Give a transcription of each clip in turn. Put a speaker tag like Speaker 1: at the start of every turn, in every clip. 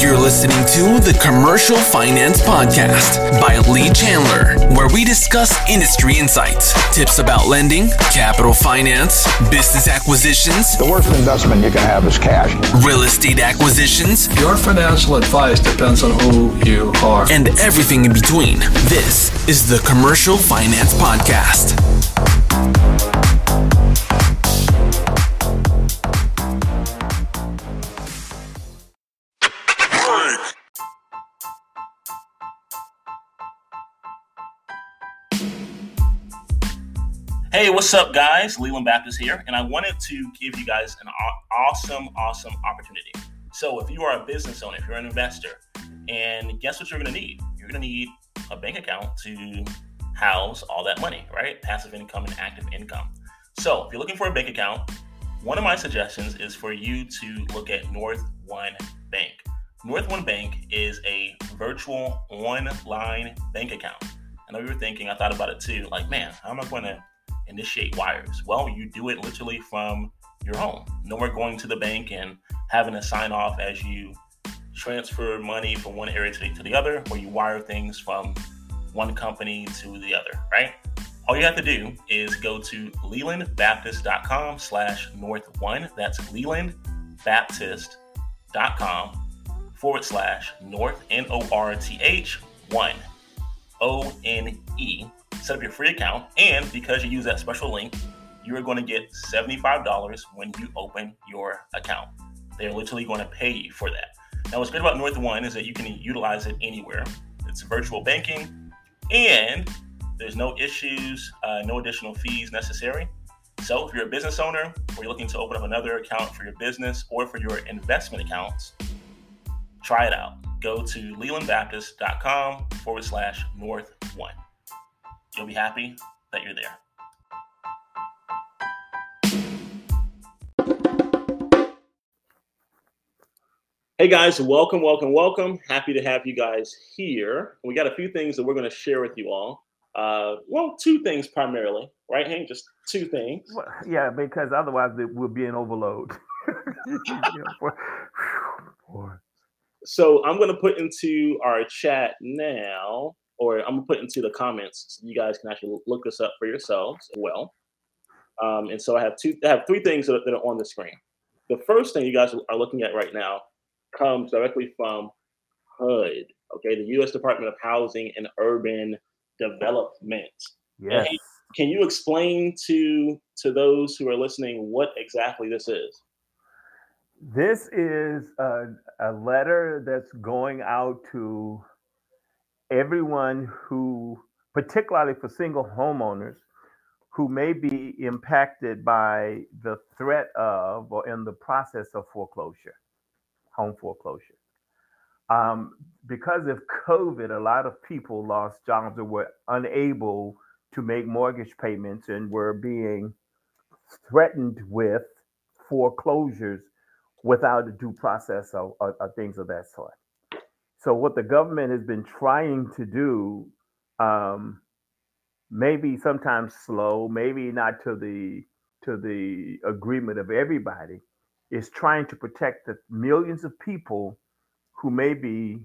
Speaker 1: You're listening to the Commercial Finance Podcast by Lee Chandler, where we discuss industry insights, tips about lending, capital finance, business acquisitions,
Speaker 2: The worst investment you can have is cash.
Speaker 1: real estate acquisitions,
Speaker 3: Your financial advice depends on who you are.
Speaker 1: and everything in between. This is the Commercial Finance Podcast.
Speaker 4: Hey, what's up, guys? Leland Baptist here, and I wanted to give you guys an awesome, awesome opportunity. So, if you are a business owner, if you're an investor, and guess what you're going to need? You're going to need a bank account to house all that money, right? Passive income and active income. So, if you're looking for a bank account, one of my suggestions is for you to look at North One Bank. North One Bank is a virtual online bank account. I know you were thinking, I thought about it too, like, man, how am I going to initiate wires? Well, you do it literally from your home. No more going to the bank and having to sign off as you transfer money from one area to the, other, or you wire things from one company to the other, right? All you have to do is go to lelandbaptist.com slash north one. That's lelandbaptist.com forward slash north, N O R T H, one, O N E set up your free account, and because you use that special link, you are going to get $75 when you open your account. They're literally going to pay you for that. Now, what's great about North One is that you can utilize it anywhere. It's virtual banking, and there's no issues, uh, no additional fees necessary. So, if you're a business owner or you're looking to open up another account for your business or for your investment accounts, try it out. Go to lelandbaptist.com forward slash north one you'll be happy that you're there. Hey guys, welcome, welcome, welcome. Happy to have you guys here. We got a few things that we're going to share with you all. Uh, well, two things primarily, right, Hank? Just two things.
Speaker 5: Well, yeah, because otherwise it will be an overload. Yeah, boy. Boy.
Speaker 4: So I'm going to put into our chat now, or I'm going to put into the comments so you guys can actually look this up for yourselves as well. Um, and so I have two, I have three things that are, that are on the screen. The first thing you guys are looking at right now comes directly from HUD, okay, the U.S. Department of Housing and Urban Development.
Speaker 5: Yes.
Speaker 4: Hey, Can you explain to to those who are listening what exactly this is?
Speaker 5: This is a, a letter that's going out to everyone who, particularly for single homeowners, who may be impacted by the threat of or in the process of foreclosure, home foreclosure. Um, because of COVID, a lot of people lost jobs or were unable to make mortgage payments and were being threatened with foreclosures without a due process or, of, of things of that sort. So, what the government has been trying to do, um, maybe sometimes slow, maybe not to the to the agreement of everybody, is trying to protect the millions of people who may be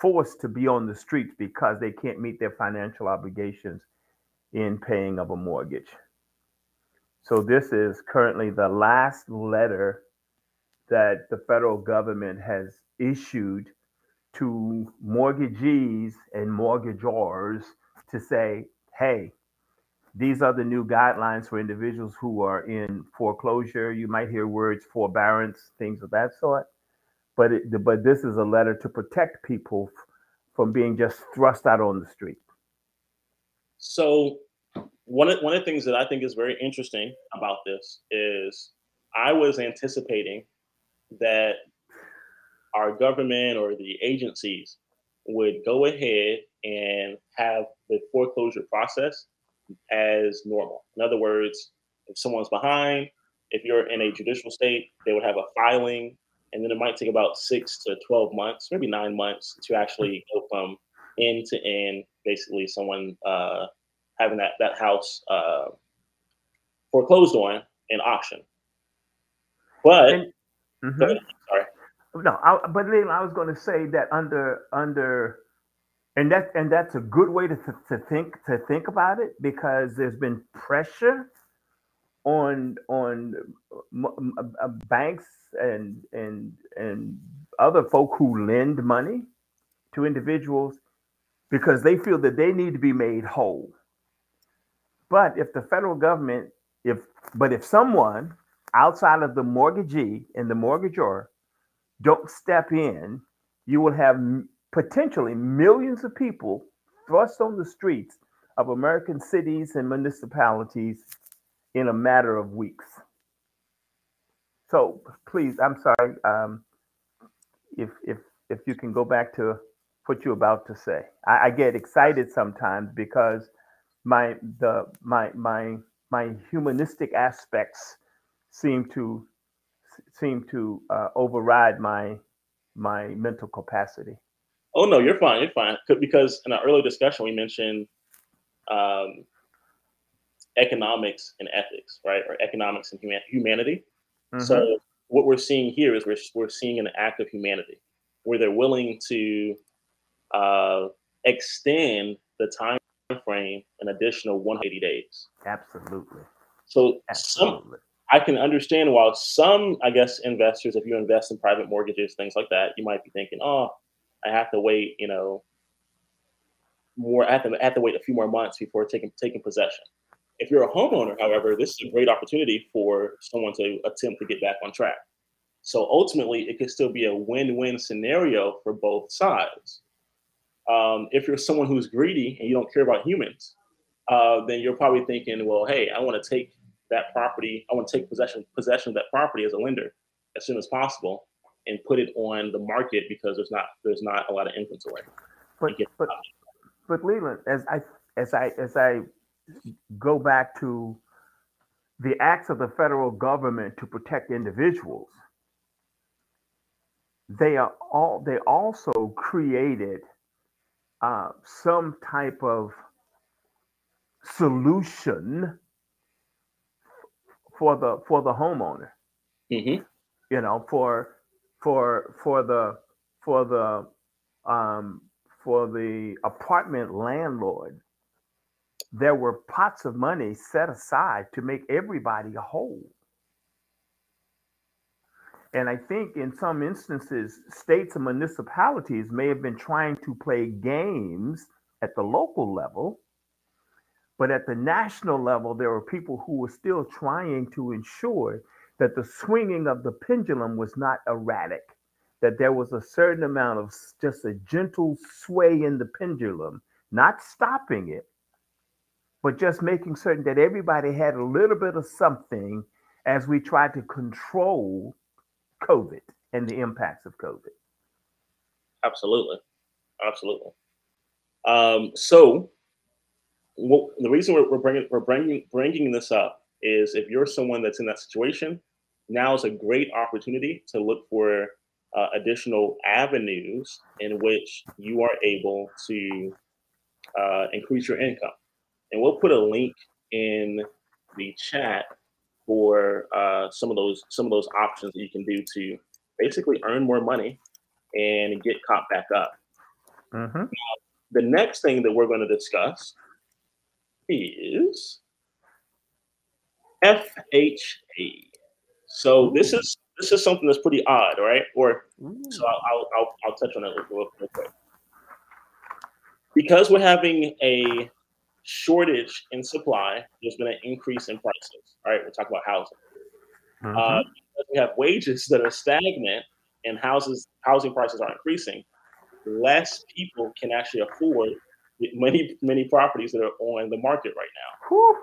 Speaker 5: forced to be on the streets because they can't meet their financial obligations in paying of a mortgage. So this is currently the last letter that the federal government has issued to mortgagees and mortgagors to say, hey, these are the new guidelines for individuals who are in foreclosure. You might hear words forbearance, things of that sort. But it, but this is a letter to protect people from being just thrust out on the street.
Speaker 4: So one of, one of the things that I think is very interesting about this is I was anticipating that our government or the agencies would go ahead and have the foreclosure process as normal. In other words, if someone's behind, if you're in a judicial state, they would have a filing, and then it might take about six to 12 months, maybe nine months to actually go from end to end, basically someone uh, having that, that house uh, foreclosed on in auction. But,
Speaker 5: Mhm.
Speaker 4: sorry.
Speaker 5: No, I, but then I was going to say that under under, and that and that's a good way to to think to think about it because there's been pressure on on uh, banks and and and other folk who lend money to individuals because they feel that they need to be made whole. But if the federal government, if but if someone outside of the mortgagee and the mortgagor don't step in, you will have potentially millions of people thrust on the streets of American cities and municipalities in a matter of weeks. So please, I'm sorry. Um, if if if you can go back to what you're about to say, I, I get excited sometimes because my the my my my humanistic aspects seem to seem to uh, override my my mental capacity.
Speaker 4: Oh no, you're fine. You're fine because in our earlier discussion we mentioned um, economics and ethics, right, or economics and human- humanity. Mm-hmm. So what we're seeing here is we're we're seeing an act of humanity where they're willing to uh, extend the time frame an additional 180 days.
Speaker 5: Absolutely.
Speaker 4: So Absolutely. some I can understand why some, I guess, investors, if you invest in private mortgages, things like that, you might be thinking, oh, I have to wait, you know, more. I have to, I have to wait a few more months before taking taking possession. If you're a homeowner, however, this is a great opportunity for someone to attempt to get back on track. So ultimately, it could still be a win-win scenario for both sides. Um, if you're someone who's greedy and you don't care about humans, uh, then you're probably thinking, well, hey, I want to take that property. I want to take possession possession of that property as a lender as soon as possible and put it on the market because there's not there's not a lot of inventory.
Speaker 5: But but, but Leland, as I as I as I go back to the acts of the federal government to protect individuals, they are all they also created uh, some type of solution for the for the homeowner. Mm-hmm. You know, for for for the for the um, for the apartment landlord, there were pots of money set aside to make everybody whole. And I think in some instances, states and municipalities may have been trying to play games at the local level but at the national level, there were people who were still trying to ensure that the swinging of the pendulum was not erratic, that there was a certain amount of just a gentle sway in the pendulum, not stopping it, but just making certain that everybody had a little bit of something as we tried to control COVID and the impacts of COVID.
Speaker 4: Absolutely. Absolutely. Um, so what, the reason we're, we're bringing we're bringing bringing this up is if you're someone that's in that situation, now is a great opportunity to look for uh, additional avenues in which you are able to uh, increase your income. And we'll put a link in the chat for uh, some of those some of those options that you can do to basically earn more money and get caught back up. Mm-hmm. Now, the next thing that we're going to discuss is FHA. So this is this is something that's pretty odd, right? Or so I'll, I'll, I'll touch on that real, real quick. Because we're having a shortage in supply, there's been an increase in prices. All right, We're talking about housing. Mm-hmm. Uh, we have wages that are stagnant and houses housing prices are increasing. Less people can actually afford many many properties that are on the market right now.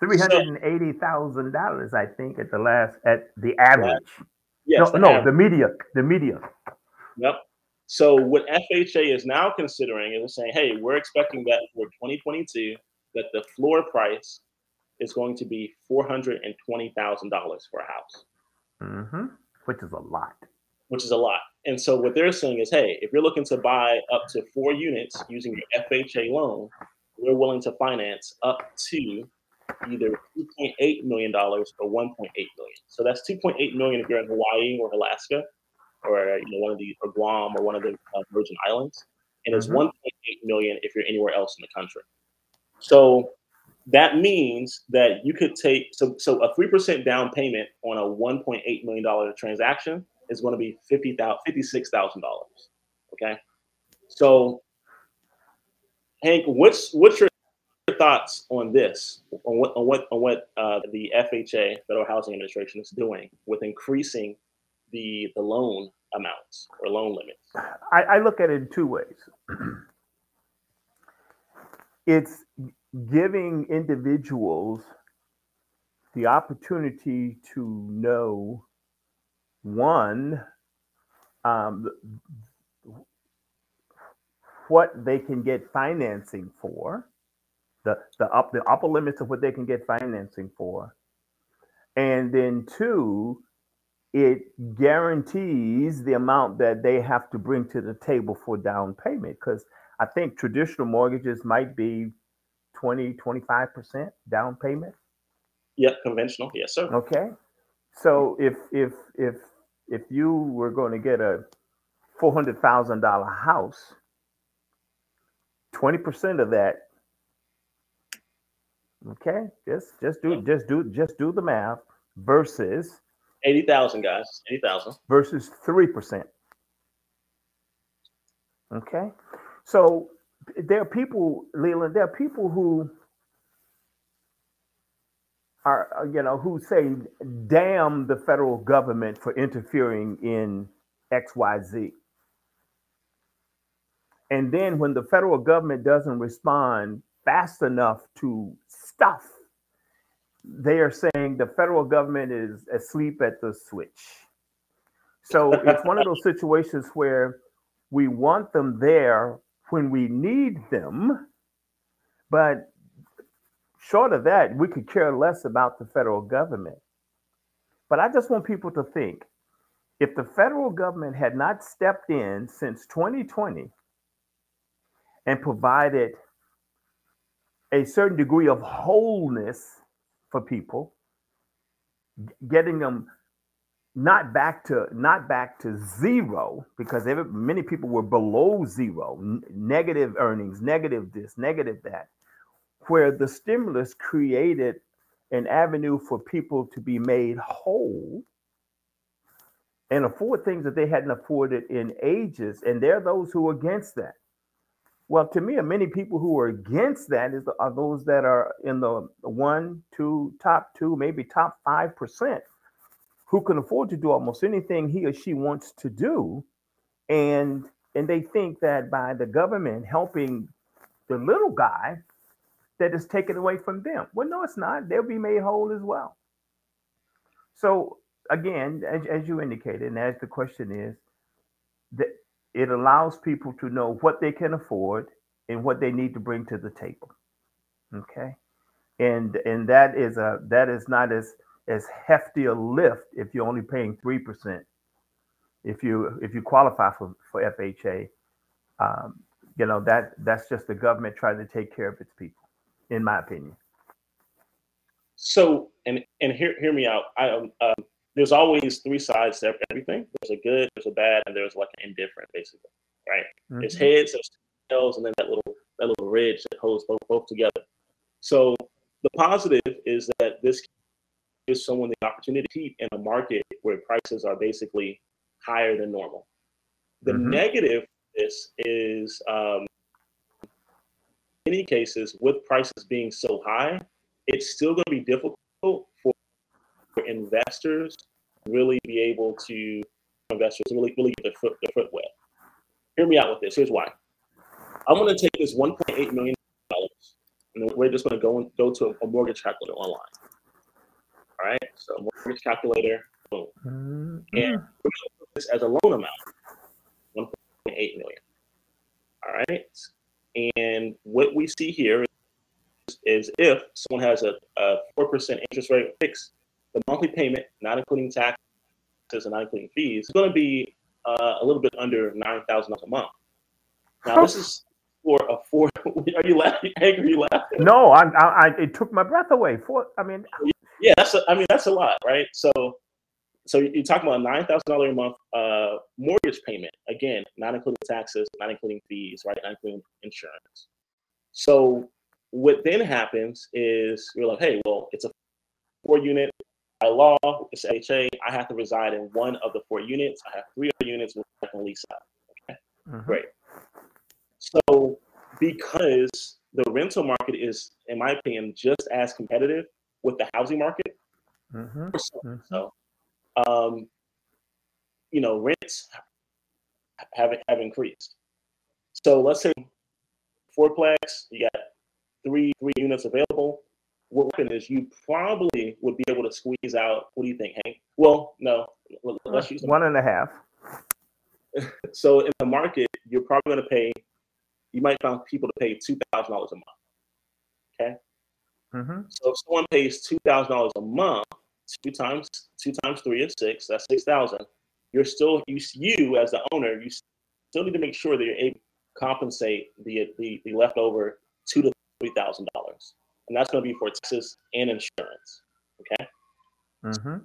Speaker 5: Three hundred and eighty thousand dollars, I think, at the last at the average. Yes, no, the no, average. the median, the median.
Speaker 4: Yep. So what FHA is now considering is saying, hey, we're expecting that for 2022 that the floor price is going to be four hundred and twenty thousand dollars for a house.
Speaker 5: Mm-hmm. Which is a lot.
Speaker 4: Which is a lot. And so what they're saying is, hey, if you're looking to buy up to four units using your FHA loan, we're willing to finance up to either $2.8 million or 1.8 million. So that's 2.8 million if you're in Hawaii or Alaska, or you know, one of the or Guam or one of the uh, Virgin Islands, and it's
Speaker 5: Mhm.
Speaker 4: 1.8 million if you're anywhere else in the country. So that means that you could take so so a three percent down payment on a 1.8 million dollar transaction is going to be fifty thousand fifty six thousand dollars. Okay, so Hank, what's what's your thoughts on this? On what on what on what uh, the FHA, Federal Housing Administration, is doing with increasing the the loan amounts or loan limits?
Speaker 5: I, I look at it in two ways. it's giving individuals the opportunity to know one um, what they can get financing for the the up the upper limits of what they can get financing for and then two it guarantees the amount that they have to bring to the table for down payment because i think traditional mortgages might be 20 25% down payment
Speaker 4: Yeah, conventional. Yes, sir.
Speaker 5: okay so if if if if you were going to get a $400000 house 20% of that okay just just do just do just do the math versus
Speaker 4: Eighty thousand guys. Eighty thousand.
Speaker 5: versus 3%. Okay. So there are people, Leland, there are people who are, you know, who say, damn the federal government for interfering in XYZ. And then when the federal government doesn't respond fast enough to stuff, they are saying the federal government is asleep at the switch. So it's one of those situations where we want them there when we need them, but short of that, we could care less about the federal government. But I just want people to think if the federal government had not stepped in since 2020 and provided a certain degree of wholeness for people, getting them not back to not back to zero because many people were below zero, negative earnings, negative this, negative that, where the stimulus created an avenue for people to be made whole and afford things that they hadn't afforded in ages. And there are those who are against that. Well, to me, many people who are against that is are those that are in the one, two, top two, maybe top five percent, who can afford to do almost anything he or she wants to do, and and they think that by the government helping the little guy, that is taken away from them. Well, no, it's not. They'll be made whole as well. So again, as, as you indicated, and as the question is, that it allows people to know what they can afford and what they need to bring to the table. Okay, and and that is a that is not as as hefty a lift if you're only paying three percent. If you if you qualify for for FHA, um, you know that that's just the government trying to take care of its people, in my opinion.
Speaker 4: So, and and hear hear me out. I um, um, there's always three sides to everything. There's a good, there's a bad, and there's like an indifferent, basically, right? There's
Speaker 5: Mhm.
Speaker 4: heads, there's tails, and then that little that little ridge that holds both both together. So the positive is that this gives someone the opportunity to keep in a market where prices are basically higher than normal. The
Speaker 5: Mhm.
Speaker 4: negative this is um, many cases with prices being so high, it's still going to be difficult for, for investors really be able to investors really really get their foot their foot wet. Hear me out with this. Here's why. I'm going to take this 1.8 million dollars, and we're just going to go and go to a, mortgage calculator online. All right. So mortgage calculator. Boom.
Speaker 5: Mhm.
Speaker 4: And we're going to put this as a loan amount, 1.8 million. All right. And what we see here is, is if someone has a, a 4% interest rate fixed, the monthly payment, not including taxes and not including fees, is going to be uh, a little bit under $9,000 a month. Now, this is for a four. Are you laughing? Hank, are you laughing?
Speaker 5: No, I, I, I, it took my breath away. For I mean,
Speaker 4: Yeah, that's. A, I mean, that's a lot, right? So, so you're talking about nine thousand dollar a month uh, mortgage payment. Again, not including taxes, not including fees, right? Not including insurance. So what then happens is you're like, hey, well, it's a four unit by law, it's HA. I have to reside in one of the four units. I have three other units which I can lease out. Okay, mm-hmm. great. So because the rental market is, in my opinion, just as competitive with the housing market. Mm-hmm. mm-hmm. So, um, you know, rents have have increased. So let's say fourplex, you got three three units available. What happen is you probably would be able to squeeze out. What do you think, Hank? Well, no,
Speaker 5: let's use one and a half.
Speaker 4: so in the market, you're probably going to pay. You might find people to pay two thousand dollars a month. Okay. Mm-hmm. So if someone pays two thousand dollars a month, two times two times three is six. That's six thousand. You're still you you as the owner, you still need to make sure that you're able to compensate the the, the leftover two to three thousand dollars, and that's going to be for taxes and insurance. Okay. Mm-hmm.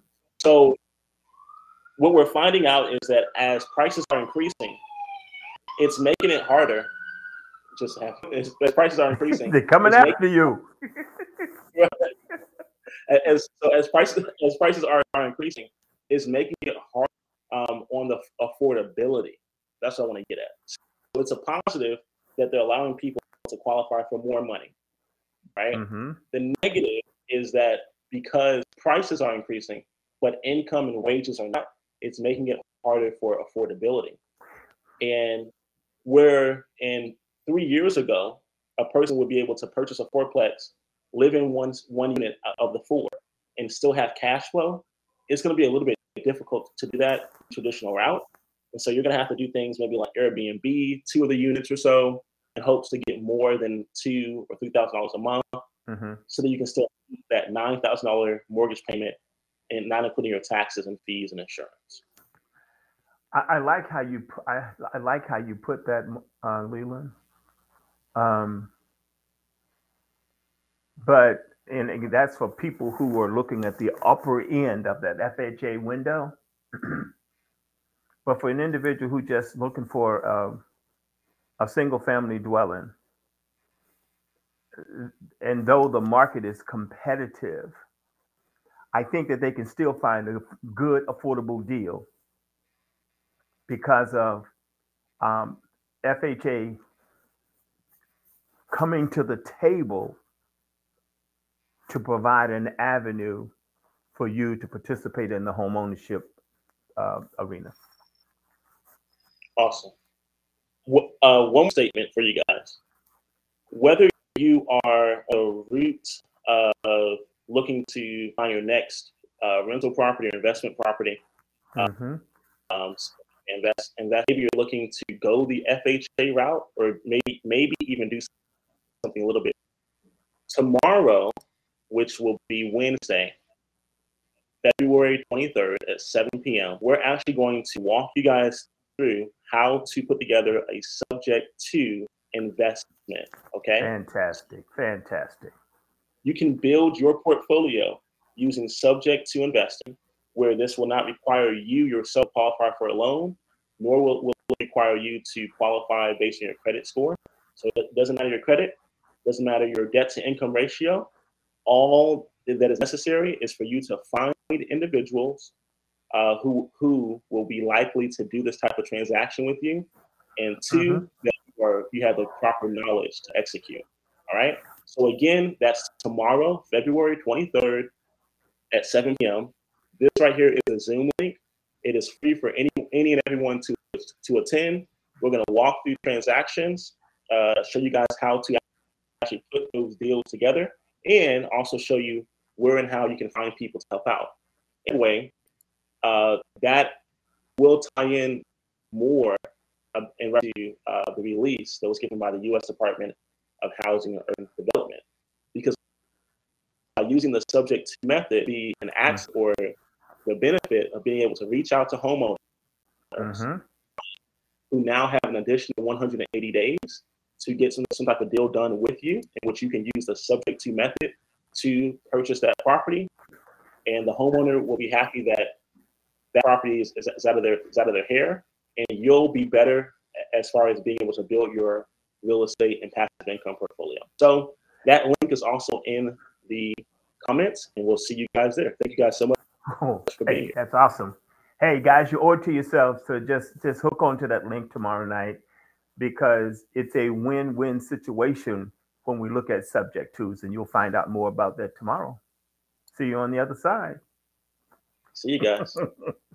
Speaker 4: So what we're finding out is that as prices are increasing, it's making it harder. Just have as, as prices are increasing,
Speaker 5: they're coming after making, you.
Speaker 4: as so as prices as prices are, are increasing, it's making it hard um, on the affordability. That's what I want to get at. So it's a positive that they're allowing people to qualify for more money, right? Mm-hmm. The negative is that because prices are increasing, but income and wages are not, it's making it harder for affordability. And where in three years ago, a person would be able to purchase a fourplex, live in one, one unit of the four, and still have cash flow, it's going to be a little bit difficult to do that traditional route. And so you're going to have to do things maybe like Airbnb, two of the units or so, in hopes to get more than two or three thousand dollars a month, mm-hmm. so that you can still that nine thousand dollar mortgage payment, and not including your taxes and fees and insurance.
Speaker 5: I, I like how you I, I like how you put that, uh, Leland. Um, but and, that's for people who are looking at the upper end of that FHA window. but for an individual who just looking for uh, a single family dwelling. And though the market is competitive, I think that they can still find a good, affordable deal because of um, FHA coming to the table to provide an avenue for you to participate in the home ownership uh, arena.
Speaker 4: Awesome uh, one statement for you guys. Whether you are a root of looking to find your next uh, rental property or investment property, uh, mm-hmm. um, invest, and that maybe you're looking to go the FHA route, or maybe maybe even do something a little bit. Tomorrow, which will be Wednesday, February 23rd at 7 p.m., we're actually going to walk you guys through how to put together a subject to investment. Okay.
Speaker 5: Fantastic. Fantastic.
Speaker 4: You can build your portfolio using subject to investing, where this will not require you yourself qualify for a loan, nor will, will require you to qualify based on your credit score. So it doesn't matter your credit, doesn't matter your debt to income ratio. All that is necessary is for you to find individuals uh, who who will be likely to do this type of transaction with you, and 2 mm-hmm. that you, are, you have the proper knowledge to execute. All right. So again, that's tomorrow, February 23rd at 7 p.m. This right here is a Zoom link. It is free for any any and everyone to to attend. We're going to walk through transactions, uh, show you guys how to actually put those deals together, and also show you where and how you can find people to help out. Anyway, uh, that will tie in more uh, in to uh, the release that was given by the U.S. Department of Housing and Urban Development, because using the subject method be an act mm-hmm. or the benefit of being able to reach out to homeowners mm-hmm. who now have an additional 180 days to get some, some type of deal done with you, in which you can use the subject to method to purchase that property. And the homeowner will be happy that that property is, is, is out of their is out of their hair, and you'll be better as far as being able to build your real estate and passive income portfolio. So that link is also in the comments, and we'll see you guys there. Thank you guys so much.
Speaker 5: Oh, hey, that's awesome. Hey guys, you owe it to yourselves So just just hook onto that link tomorrow night because it's a win-win situation when we look at subject twos, and you'll find out more about that tomorrow. See you on the other side.
Speaker 4: See you guys.